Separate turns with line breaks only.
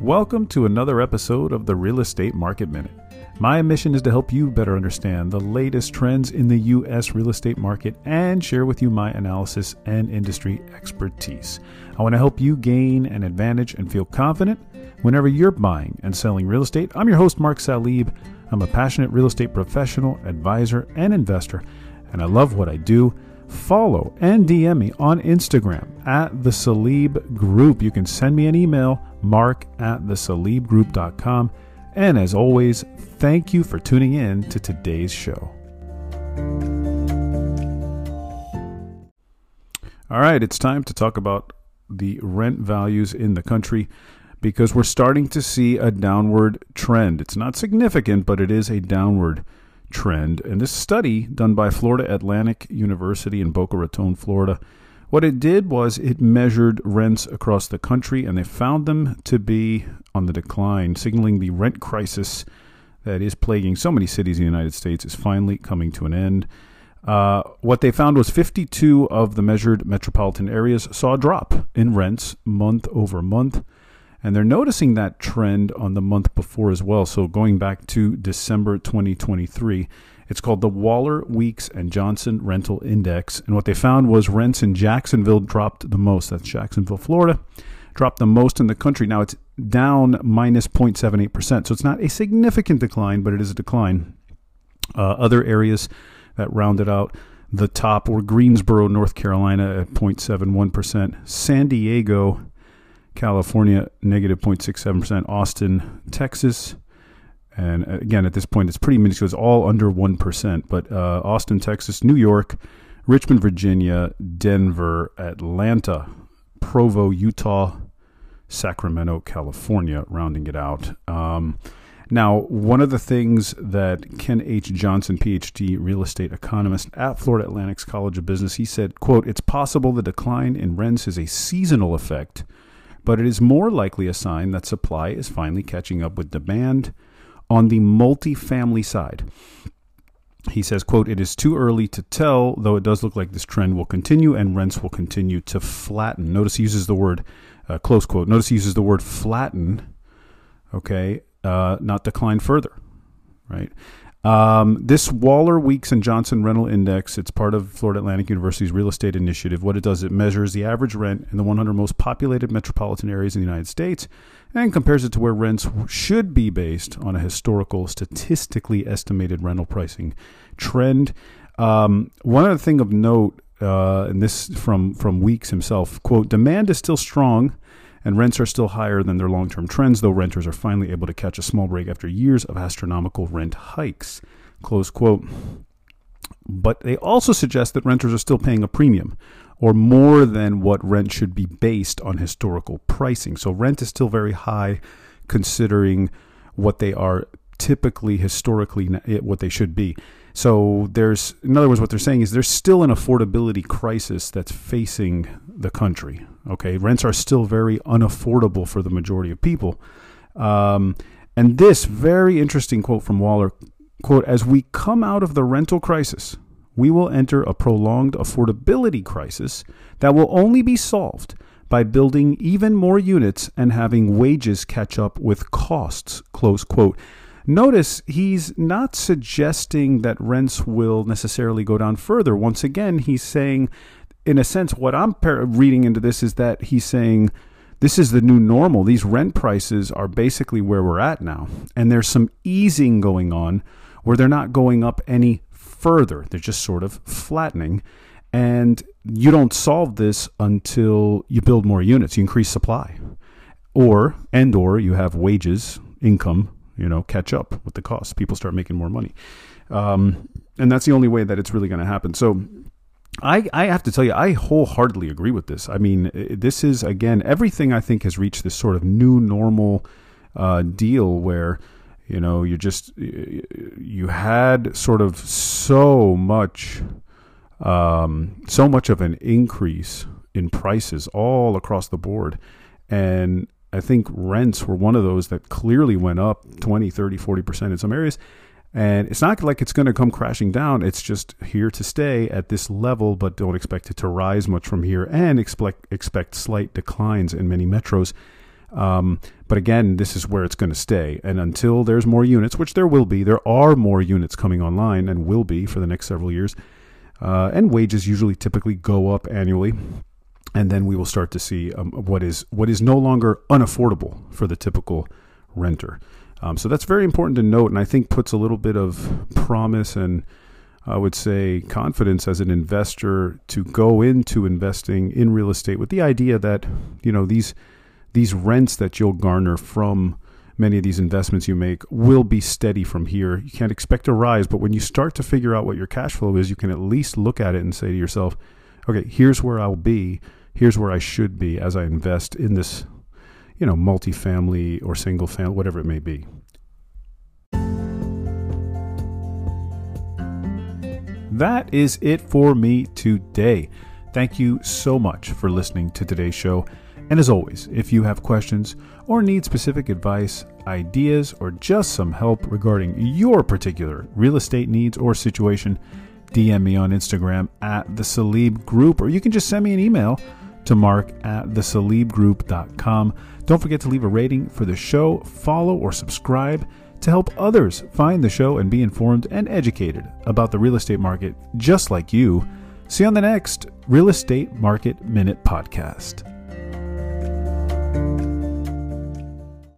welcome to another episode of the Real Estate Market Minute. My mission is to help you better understand the latest trends in the U.S. real estate market and share with you my analysis and industry expertise. I want to help you gain an advantage and feel confident whenever you're buying and selling real estate. I'm your host, Mark Salib. I'm a passionate real estate professional, advisor, and investor, and I love what I do follow and DM me on Instagram at the Salib Group. You can send me an email, mark at the salibgroup.com. And as always, thank you for tuning in to today's show. All right, it's time to talk about the rent values in the country because we're starting to see a downward trend. It's not significant, but it is a downward trend. And this study done by Florida Atlantic University in Boca Raton, Florida, what it did was it measured rents across the country and they found them to be on the decline, signaling the rent crisis that is plaguing so many cities in the United States is finally coming to an end. Uh, what they found was 52 of the measured metropolitan areas saw a drop in rents month over month. And they're noticing that trend on the month before as well. So going back to December 2023, it's called the Waller, Weeks, and Johnson Rental Index. And what they found was rents in Jacksonville dropped the most. That's Jacksonville, Florida. Dropped the most in the country. Now it's down minus 0.78%. So it's not a significant decline, but it is a decline. Uh, other areas that rounded out the top were Greensboro, North Carolina at 0.71%, San Diego California, negative 0.67%. Austin, Texas. And uh, again, at this point, it's pretty minuscule. It's all under 1%. But uh, Austin, Texas, New York, Richmond, Virginia, Denver, Atlanta, Provo, Utah, Sacramento, California, rounding it out. Um, now, one of the things that Ken H. Johnson, PhD, real estate economist at Florida Atlantic's College of Business, he said, quote, it's possible the decline in rents is a seasonal effect – but it is more likely a sign that supply is finally catching up with demand on the multifamily side. He says, quote, it is too early to tell, though it does look like this trend will continue and rents will continue to flatten. Notice he uses the word, uh, close quote, notice he uses the word flatten, okay, uh, not decline further, right? Um, this Waller Weeks and Johnson Rental Index, it's part of Florida Atlantic University's real estate initiative. What it does, it measures the average rent in the 100 most populated metropolitan areas in the United States and compares it to where rents should be based on a historical, statistically estimated rental pricing trend. Um, one other thing of note, uh, and this from from Weeks himself, quote: "Demand is still strong." And rents are still higher than their long term trends, though renters are finally able to catch a small break after years of astronomical rent hikes. Close quote. But they also suggest that renters are still paying a premium or more than what rent should be based on historical pricing. So rent is still very high considering what they are typically historically what they should be. So there's, in other words, what they're saying is there's still an affordability crisis that's facing the country. Okay, rents are still very unaffordable for the majority of people. Um, and this very interesting quote from Waller quote, as we come out of the rental crisis, we will enter a prolonged affordability crisis that will only be solved by building even more units and having wages catch up with costs. Close quote. Notice he's not suggesting that rents will necessarily go down further. Once again, he's saying, in a sense, what I'm reading into this is that he's saying this is the new normal. These rent prices are basically where we're at now. And there's some easing going on where they're not going up any further. They're just sort of flattening. And you don't solve this until you build more units, you increase supply. Or, and or you have wages, income you know, catch up with the costs. People start making more money. Um, and that's the only way that it's really going to happen. So I, I have to tell you, I wholeheartedly agree with this. I mean, this is, again, everything I think has reached this sort of new normal uh, deal where, you know, you just, you had sort of so much, um, so much of an increase in prices all across the board. And I think rents were one of those that clearly went up 20, 30, 40% in some areas. And it's not like it's going to come crashing down. It's just here to stay at this level, but don't expect it to rise much from here and expect, expect slight declines in many metros. Um, but again, this is where it's going to stay. And until there's more units, which there will be, there are more units coming online and will be for the next several years. Uh, and wages usually typically go up annually. And then we will start to see um, what is what is no longer unaffordable for the typical renter. Um, so that's very important to note, and I think puts a little bit of promise and I would say confidence as an investor to go into investing in real estate with the idea that you know these these rents that you'll garner from many of these investments you make will be steady from here. You can't expect a rise, but when you start to figure out what your cash flow is, you can at least look at it and say to yourself, okay, here's where I'll be, here's where I should be as I invest in this, you know, multifamily or single family, whatever it may be. That is it for me today. Thank you so much for listening to today's show. And as always, if you have questions or need specific advice, ideas, or just some help regarding your particular real estate needs or situation, DM me on Instagram at the Salib Group, or you can just send me an email to mark at thesalibgroup.com. Don't forget to leave a rating for the show, follow or subscribe to help others find the show and be informed and educated about the real estate market just like you. See you on the next Real Estate Market Minute podcast.